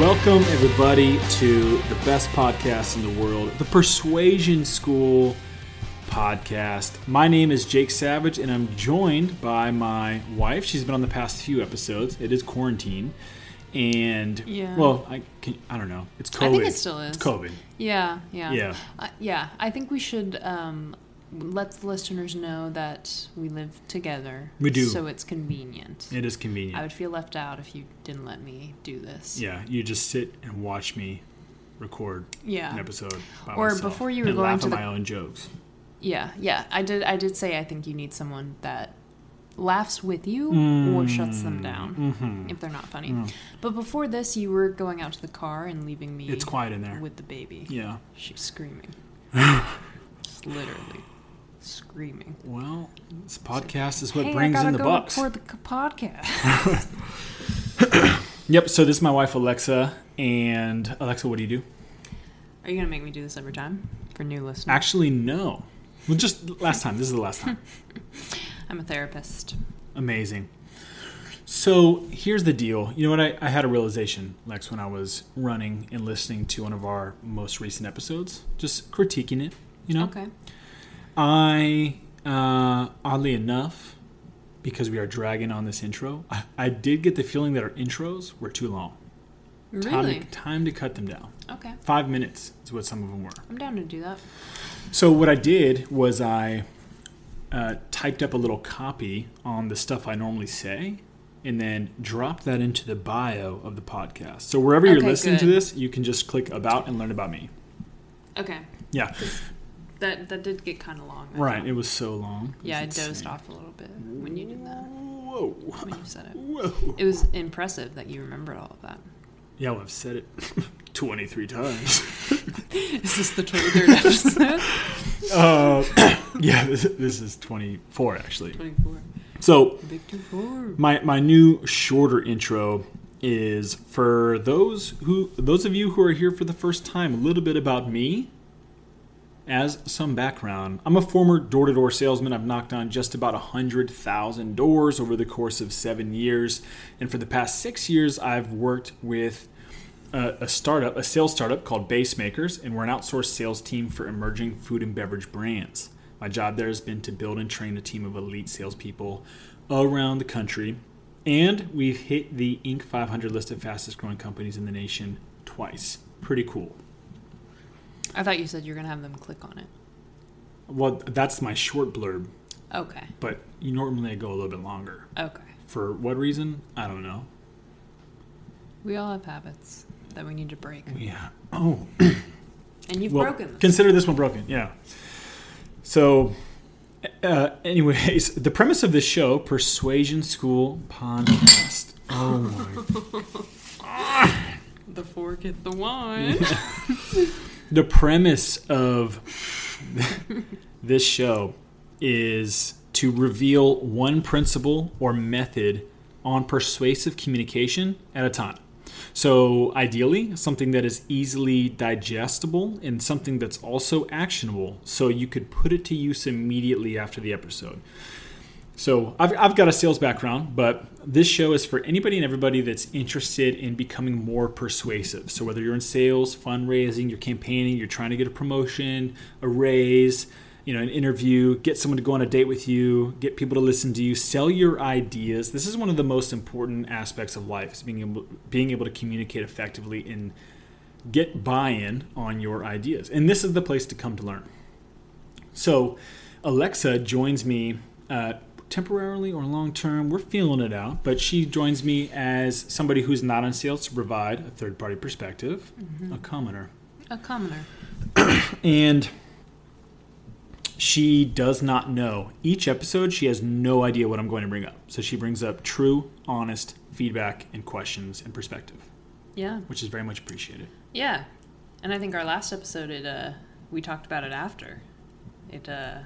Welcome, everybody, to the best podcast in the world, the Persuasion School podcast. My name is Jake Savage, and I'm joined by my wife. She's been on the past few episodes. It is quarantine. And, Yeah. well, I, can, I don't know. It's COVID. I think it still is. It's COVID. Yeah, yeah, Yeah. uh, yeah. I think we should um, let the listeners know that we live together. We do. so it's convenient. It is convenient. I would feel left out if you didn't let me do this. Yeah, you just sit and watch me record yeah, an episode by Or before you were going to at the- my own jokes. yeah, yeah. I did. I did say I think you need someone that laughs with you or shuts them down Mm-hmm. if they're not funny. But before this, you were going out to the car and leaving me. It's quiet in there. with the baby. Yeah. She's screaming. Literally screaming. Well, this podcast is what hey, brings in the go bucks. for the podcast. Yep. So this is my wife Alexa, and Alexa, what do you do? Are you gonna make me do this every time for new listeners? Actually, no. Well, just last time. This is the last time. I'm a therapist. Amazing. So here's the deal. You know what? I, I had a realization, Lex, when I was running and listening to one of our most recent episodes, just critiquing it. You know, Okay. I uh, oddly enough, because we are dragging on this intro, I, I did get the feeling that our intros were too long. Time Really? to, time to cut them down. Okay. Five minutes is what some of them were. I'm down to do that. So what I did was I uh, typed up a little copy on the stuff I normally say, and then dropped that into the bio of the podcast. So wherever you're Okay, listening to this, you can just click about and learn about me. Okay. Yeah, That that did get kind of long. I right. thought. It was so long. It Yeah, I dozed off a little bit when you did that. Whoa, When you said it, whoa. it was impressive that you remembered all of that. Yeah, well, I've said it 23 times. Is this the 23rd episode? uh, yeah, this, this is 24 actually. 24. So Big 24. My my new shorter intro is for those who those of you who are here for the first time. A little bit about me. As some background, I'm a former door-to-door salesman. I've knocked on just about hundred thousand doors over the course of seven years, and for the past six years, I've worked with a, a startup, a sales startup called Basemakers, and we're an outsourced sales team for emerging food and beverage brands. My job there has been to build and train a team of elite salespeople around the country, and we've hit the Inc. 500 list of fastest growing companies in the nation twice. Pretty cool. I thought you said you were gonna have them click on it. Well, that's my short blurb, Okay. but you normally go a little bit longer. Okay. For what reason? I don't know. We all have habits that we need to break, Yeah. Oh, and you've well, broken them. Consider this one broken. Yeah. So, uh, anyways, the premise of this show, Persuasion School Podcast. Oh my The fork hit the wine. the premise of this show is to reveal one principle or method on persuasive communication at a time. So, ideally, something that is easily digestible and something that's also actionable so you could put it to use immediately after the episode. So, I've, I've got a sales background, but this show is for anybody and everybody that's interested in becoming more persuasive. So, whether you're in sales, fundraising, you're campaigning, you're trying to get a promotion, a raise, you know, an interview, get someone to go on a date with you, get people to listen to you, sell your ideas. This is one of the most important aspects of life is being able being able to communicate effectively and get buy-in on your ideas. And this is the place to come to learn. So, Alexa joins me uh, temporarily or long term. We're feeling it out, but she joins me as somebody who's not on sales to provide a third party perspective, a commoner. A commoner. And she does not know. Each episode, she has no idea what I'm going to bring up. So she brings up true, honest feedback and questions and perspective, Yeah. which is very much appreciated. Yeah. And I think our last episode it uh we talked about it after. It uh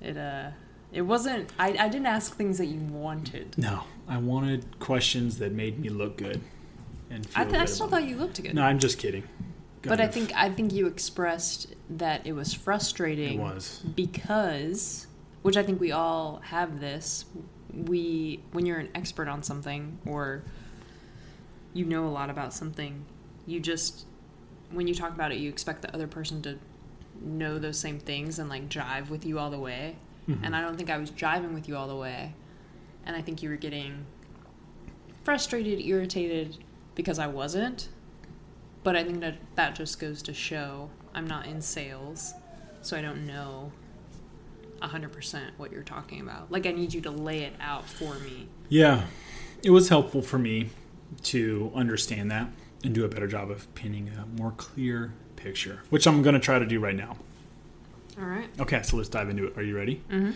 it uh it wasn't I, I didn't ask things that you wanted. No, I wanted questions that made me look good and feel I, th- I still thought you looked good. No, I'm just kidding. but Kind I think I think you expressed that it was frustrating. it was. because which I think we all have this we when you're an expert on something or you know a lot about something, you just when you talk about it, you expect the other person to know those same things and like jive with you all the way. Mhm. And I don't think I was driving with you all the way. And I think you were getting frustrated, irritated because I wasn't. But I think that that just goes to show I'm not in sales, so I don't know 100% what you're talking about. Like, I need you to lay it out for me. Yeah, it was helpful for me to understand that and do a better job of painting a more clear picture, which I'm going to try to do right now. All right. Okay, so let's dive into it. Are you ready? Mm-hmm.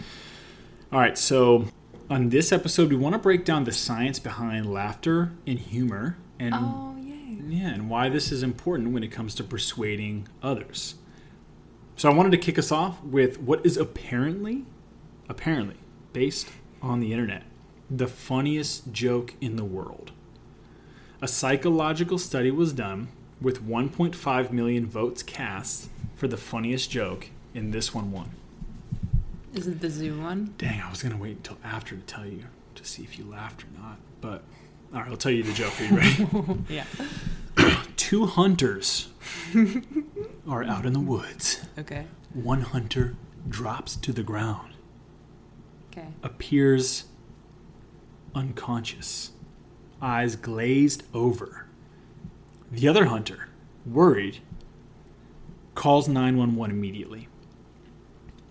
All right, so on this episode, we want to break down the science behind laughter and humor and Oh, yay. yeah, and why this is important when it comes to persuading others. So I wanted to kick us off with what is apparently apparently based on the internet, the funniest joke in the world. A psychological study was done with 1.5 million votes cast for the funniest joke, and this one won. Is it the zoo one? Dang, I was gonna wait until after to tell you to see if you laughed or not. But all right, I'll tell you the joke. Are you ready? Yeah. Two hunters are out in the woods. Okay. One hunter drops to the ground, Okay. appears unconscious, eyes glazed over. The other hunter, worried, calls 911 immediately.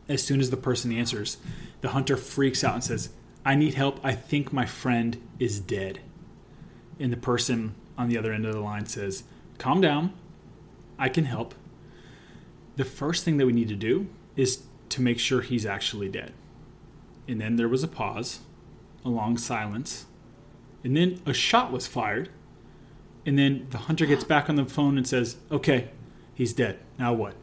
As soon as the person answers, the hunter freaks out and says, I need help. I think my friend is dead. And the person on the other end of the line says, Calm down. I can help. The first thing that we need to do is to make sure he's actually dead. And then there was a pause, a long silence. And then a shot was fired. And then the hunter gets back on the phone and says, Okay, he's dead. Now what?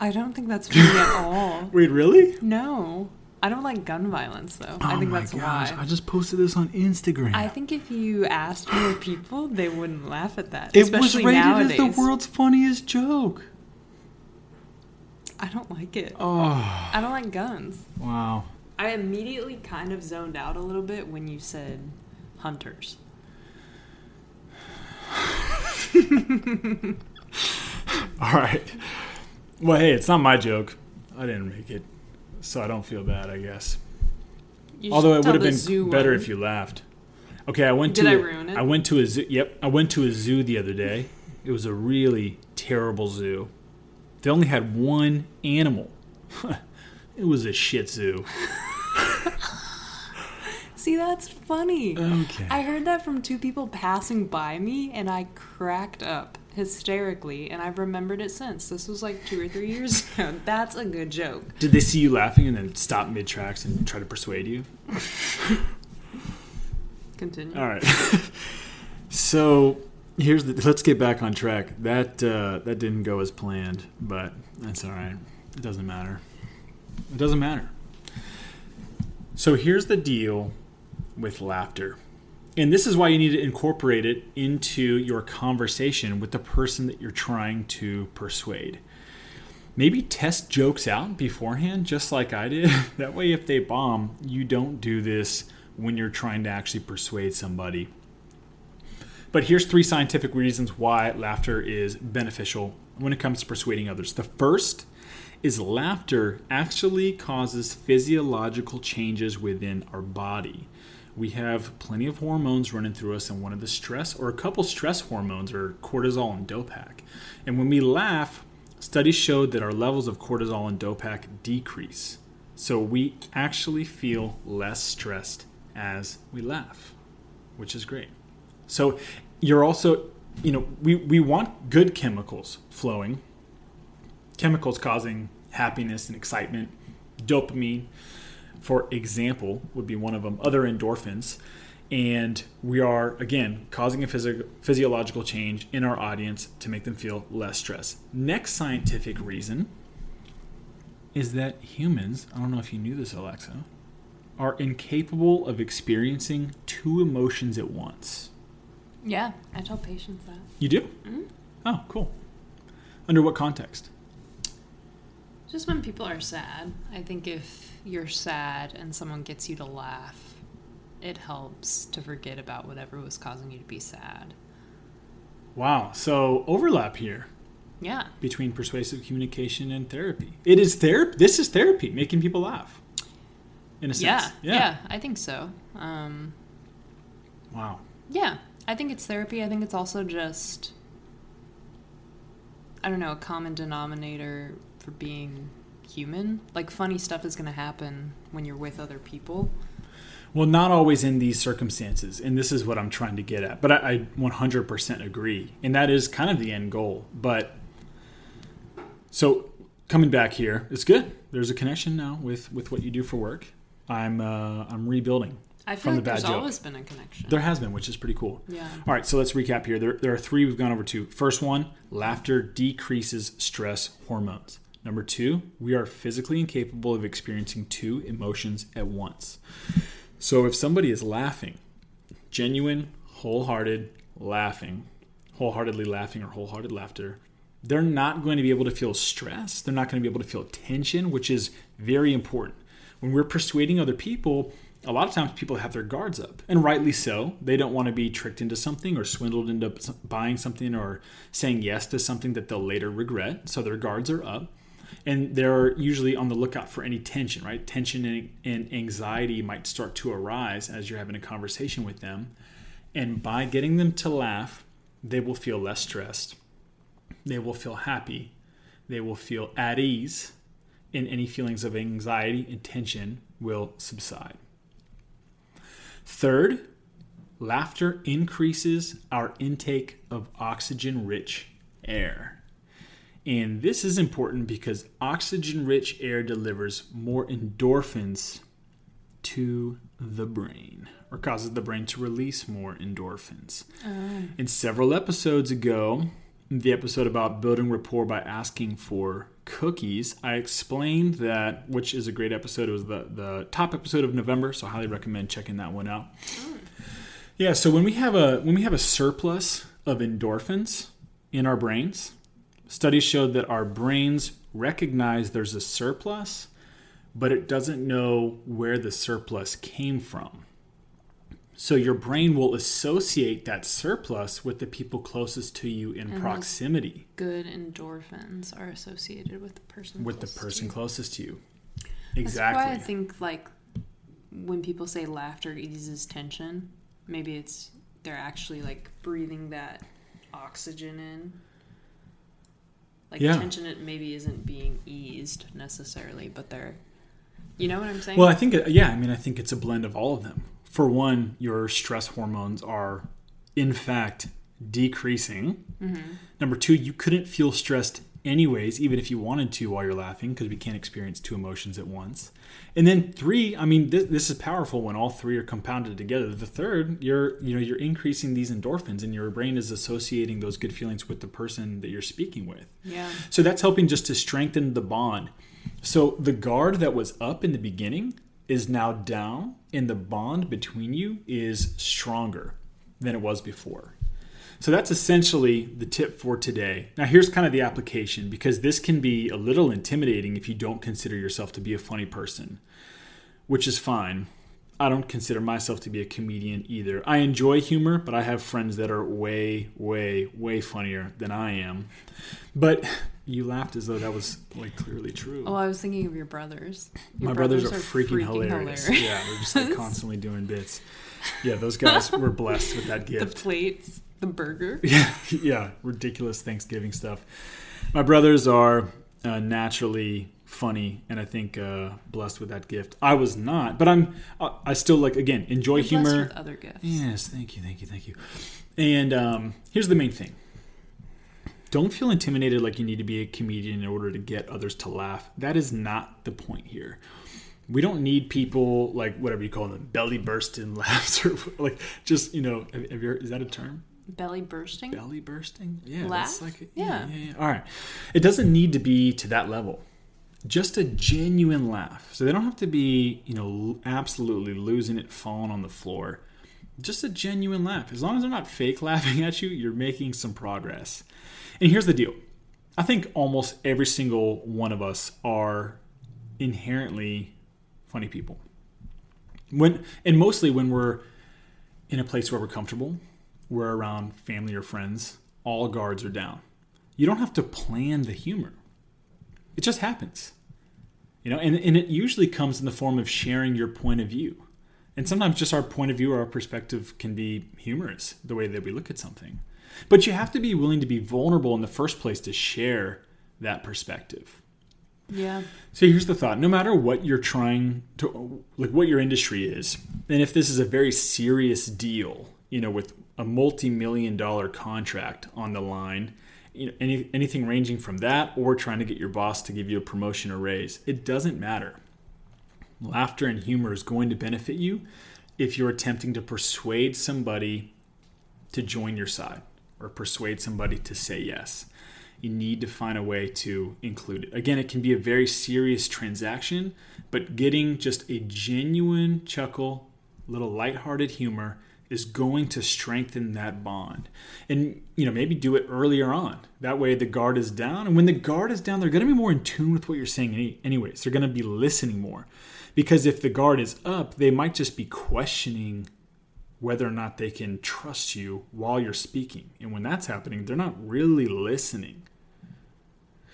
I don't think that's funny at all. Wait, really? No. I don't like gun violence, though. I oh think my that's gosh, why. I just posted this on Instagram. I think if you asked more people, they wouldn't laugh at that. it was especially rated nowadays. as the world's funniest joke. I don't like it. Oh, I don't like guns. wow. I immediately kind of zoned out a little bit when you said hunters. All right. Well, hey, it's not my joke. I didn't make it, so I don't feel bad, I guess. You Although it would have been better one. if you laughed. Okay, I went Did to. I a- ruin it? I went to a zoo. Yep, I went to a zoo the other day. It was a really terrible zoo. They only had one animal. it was a Shih Tzu. See, that's funny. Okay. I heard that from two people passing by me, and I cracked up hysterically, and I've remembered it since. This was like two or three years ago. That's a good joke. Did they see you laughing and then stop mid tracks and try to persuade you? Continue. All right. so here's the. Let's get back on track. That uh, that didn't go as planned, but that's all right. It doesn't matter. It doesn't matter. So here's the deal with laughter. And this is why you need to incorporate it into your conversation with the person that you're trying to persuade. Maybe test jokes out beforehand, just like I did. that way, if they bomb, you don't do this when you're trying to actually persuade somebody. But here's three scientific reasons why laughter is beneficial when it comes to persuading others. The first is laughter actually causes physiological changes within our body. We have plenty of hormones running through us, and one of the stress, or a couple stress hormones, are cortisol and dopac. And when we laugh, studies showed that our levels of cortisol and dopac decrease. So we actually feel less stressed as we laugh, which is great. So you're also, you know, we, we want good chemicals flowing, chemicals causing happiness and excitement, dopamine, for example, would be one of them, other endorphins. And we are, again, causing a physio- physiological change in our audience to make them feel less stressed. Next scientific reason is that humans, I don't know if you knew this, Alexa, are incapable of experiencing two emotions at once. Yeah, I tell patients that. You do? Mhm. Oh, cool. Under what context? Just when people are sad, I think if you're sad and someone gets you to laugh, it helps to forget about whatever was causing you to be sad. Wow. So overlap here Yeah. between persuasive communication and therapy. It is therapy. This is therapy, making people laugh. In a sense. Yeah, sense. yeah. I think so. Um, Wow. yeah, I think it's therapy. I think it's also just, I don't know, a common denominator for being human. Like, funny stuff is going to happen when you're with other people. Well, not always in these circumstances, and this is what I'm trying to get at. But I, I 100% agree, and that is kind of the end goal. But so coming back here, it's good. There's a connection now with with what you do for work. I'm uh, I'm rebuilding. I feel From like the bad there's joke. always been a connection. There has been, which is pretty cool. yeah. All right, so let's recap here. There, there are three we've gone over to. First one, laughter decreases stress hormones. Number two, we are physically incapable of experiencing two emotions at once. So if somebody is laughing, genuine, wholehearted laughing, wholeheartedly laughing or wholehearted laughter, they're not going to be able to feel stress. They're not going to be able to feel tension, which is very important. When we're persuading other people, a lot of times people have their guards up, and rightly so. They don't want to be tricked into something or swindled into buying something or saying yes to something that they'll later regret. So their guards are up. And they're usually on the lookout for any tension, right? Tension and, and anxiety might start to arise as you're having a conversation with them. And by getting them to laugh, they will feel less stressed. They will feel happy. They will feel at ease. And any feelings of anxiety and tension will subside. Third, laughter increases our intake of oxygen rich air. And this is important because oxygen rich air delivers more endorphins to the brain or causes the brain to release more endorphins. Oh. In several episodes ago, the episode about building rapport by asking for cookies, I explained that, which is a great episode. It was the, the top episode of November, so I highly recommend checking that one out. Hmm. Yeah, so when we have a when we have a surplus of endorphins in our brains, studies showed that our brains recognize there's a surplus, but it doesn't know where the surplus came from. So your brain will associate that surplus with the people closest to you in And proximity, Good endorphins are associated with the person. with the closest to person you. closest to you. Exactly. That's why I think like when people say laughter eases tension, maybe it's they're actually like breathing that oxygen in. Like Yeah. tension, it maybe isn't being eased necessarily, but they're, you know what I'm saying? Well, I think, yeah, I mean, I think it's a blend of all of them. For one, your stress hormones are, in fact, decreasing. Mm-hmm. Number two, you couldn't feel stressed anyways, even if you wanted to while you're laughing, because we can't experience two emotions at once. And then three, I mean, this, this is powerful when all three are compounded together. The third, you're, you know, you're increasing these endorphins, and your brain is associating those good feelings with the person that you're speaking with. yeah, So that's helping just to strengthen the bond. So the guard that was up in the beginning is now down, and the bond between you is stronger than it was before. So that's essentially the tip for today. Now, here's kind of the application because this can be a little intimidating if you don't consider yourself to be a funny person, which is fine. I don't consider myself to be a comedian either. I enjoy humor, but I have friends that are way, way, way funnier than I am. But you laughed as though that was like clearly true. Oh, I was thinking of your brothers. Your My brothers, are, freaking, hilarious. Yeah, they're just like constantly doing bits. Yeah, those guys were blessed with that gift. the plates, the burger. Yeah, yeah, ridiculous Thanksgiving stuff. My brothers are uh, naturally funny, and I think uh, blessed with that gift. I was not, but I'm. I I still like again enjoy You're blessed humor. with other gifts. Yes, thank you, thank you, thank you. And um, here's the main thing. Don't feel intimidated like you need to be a comedian in order to get others to laugh. That is not the point here. We don't need people like whatever you call them, belly bursting laughs or like just you know. Have, have you heard, is that a term? Belly bursting. Belly bursting? Yeah, Laugh? that's like Yeah. yeah, yeah. All right, it doesn't need to be to that level. Just a genuine laugh. So they don't have to be you know absolutely losing it, falling on the floor. Just a genuine laugh. As long as they're not fake laughing at you, you're making some progress. And here's the deal. I think almost every single one of us are inherently funny people. When and mostly when we're in a place where we're comfortable, we're around family or friends, all guards are down. You don't have to plan the humor. It just happens. You know, and, and it usually comes in the form of sharing your point of view. And sometimes just our point of view or our perspective can be humorous, the way that we look at something. But you have to be willing to be vulnerable in the first place to share that perspective. Yeah. So here's the thought no matter what you're trying to, like what your industry is, and if this is a very serious deal, you know, with a multi million dollar contract on the line, you know, any, anything ranging from that or trying to get your boss to give you a promotion or raise, it doesn't matter. Laughter and humor is going to benefit you if you're attempting to persuade somebody to join your side or persuade somebody to say yes. You need to find a way to include it. Again, it can be a very serious transaction, but getting just a genuine chuckle, little lighthearted humor is going to strengthen that bond. And you know, maybe do it earlier on. That way the guard is down. And when the guard is down, they're going to be more in tune with what you're saying anyways. They're going to be listening more. Because if the guard is up, they might just be questioning whether or not they can trust you while you're speaking. And when that's happening, they're not really listening.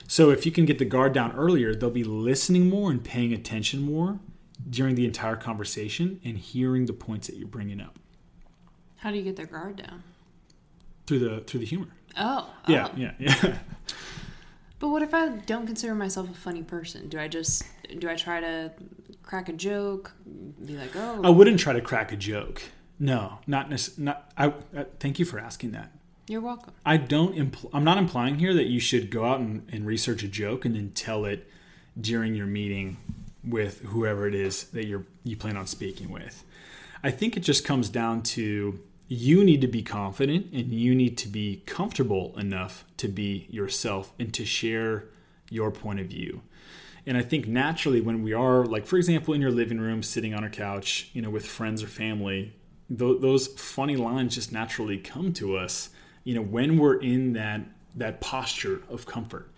So if you can get the guard down earlier, they'll be listening more and paying attention more during the entire conversation and hearing the points that you're bringing up. How do you get their guard down? Through the through the humor. Oh. Yeah, oh. yeah, yeah. But what if I don't consider myself a funny person? Do I just do I try to crack a joke? Be like, oh, I wouldn't try to crack a joke. No, not necess- not. I, uh, thank you for asking that. you're welcome. I don't. Impl- I'm not implying here that you should go out and, and research a joke and then tell it during your meeting with whoever it is that you're you plan on speaking with. I think it just comes down to you need to be confident and you need to be comfortable enough to be yourself and to share your point of view. And I think naturally when we are like for example in your living room sitting on a couch, you know, with friends or family, th- those funny lines just naturally come to us, you know, when we're in that that posture of comfort.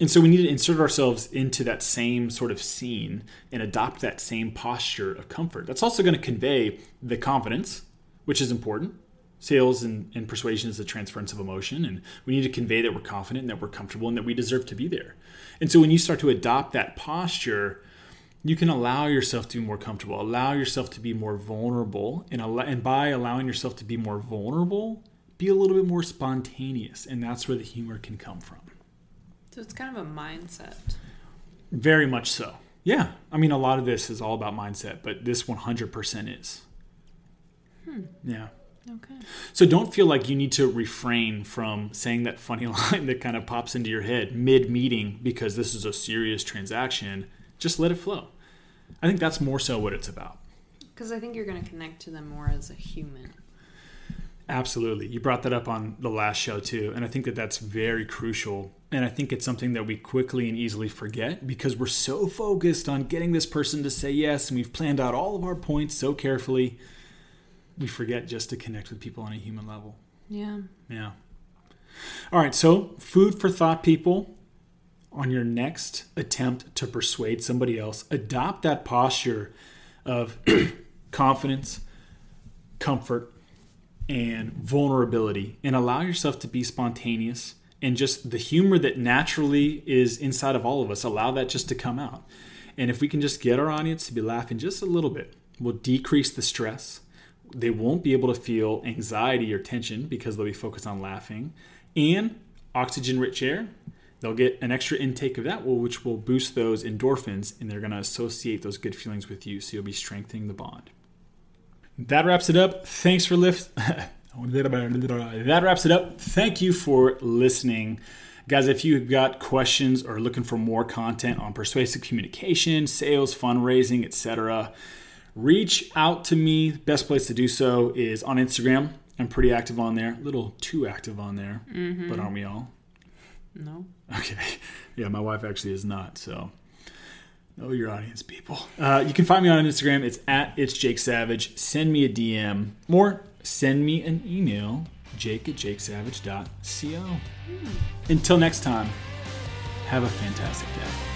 And so we need to insert ourselves into that same sort of scene and adopt that same posture of comfort. That's also going to convey the confidence, which is important. Sales and, and persuasion is the transference of emotion, and we need to convey that we're confident and that we're comfortable and that we deserve to be there. And so when you start to adopt that posture, you can allow yourself to be more comfortable, allow yourself to be more vulnerable, and, al- and by allowing yourself to be more vulnerable, be a little bit more spontaneous. And that's where the humor can come from. So it's kind of a mindset. Very much so. Yeah. I mean, a lot of this is all about mindset, but this 100% is. Hmm. Yeah. Okay. So don't feel like you need to refrain from saying that funny line that kind of pops into your head mid meeting because this is a serious transaction. Just let it flow. I think that's more so what it's about. Because I think you're going to connect to them more as a human. Absolutely. You brought that up on the last show too. And I think that that's very crucial. And I think it's something that we quickly and easily forget because we're so focused on getting this person to say yes and we've planned out all of our points so carefully. We forget just to connect with people on a human level. Yeah. Yeah. All right. So, food for thought, people. On your next attempt to persuade somebody else, adopt that posture of confidence, comfort, and vulnerability, and allow yourself to be spontaneous and just the humor that naturally is inside of all of us. Allow that just to come out. And if we can just get our audience to be laughing just a little bit, we'll decrease the stress. They won't be able to feel anxiety or tension because they'll be focused on laughing. And oxygen rich air, they'll get an extra intake of that, which will boost those endorphins, and they're going to associate those good feelings with you. So you'll be strengthening the bond. That wraps it up. Thanks for lift. Uh, that wraps it up. Thank you for listening. Guys, if you've got questions or looking for more content on persuasive communication, sales, fundraising, etc., reach out to me. Best place to do so is on Instagram. I'm pretty active on there. A little too active on there, mm-hmm. but aren't we all? No. Okay. Yeah, my wife actually is not. So know your audience, people. Uh, you can find me on Instagram. It's at it's Jake Savage. Send me a DM or send me an email, jake at jakesavage.co. Until next time, have a fantastic day.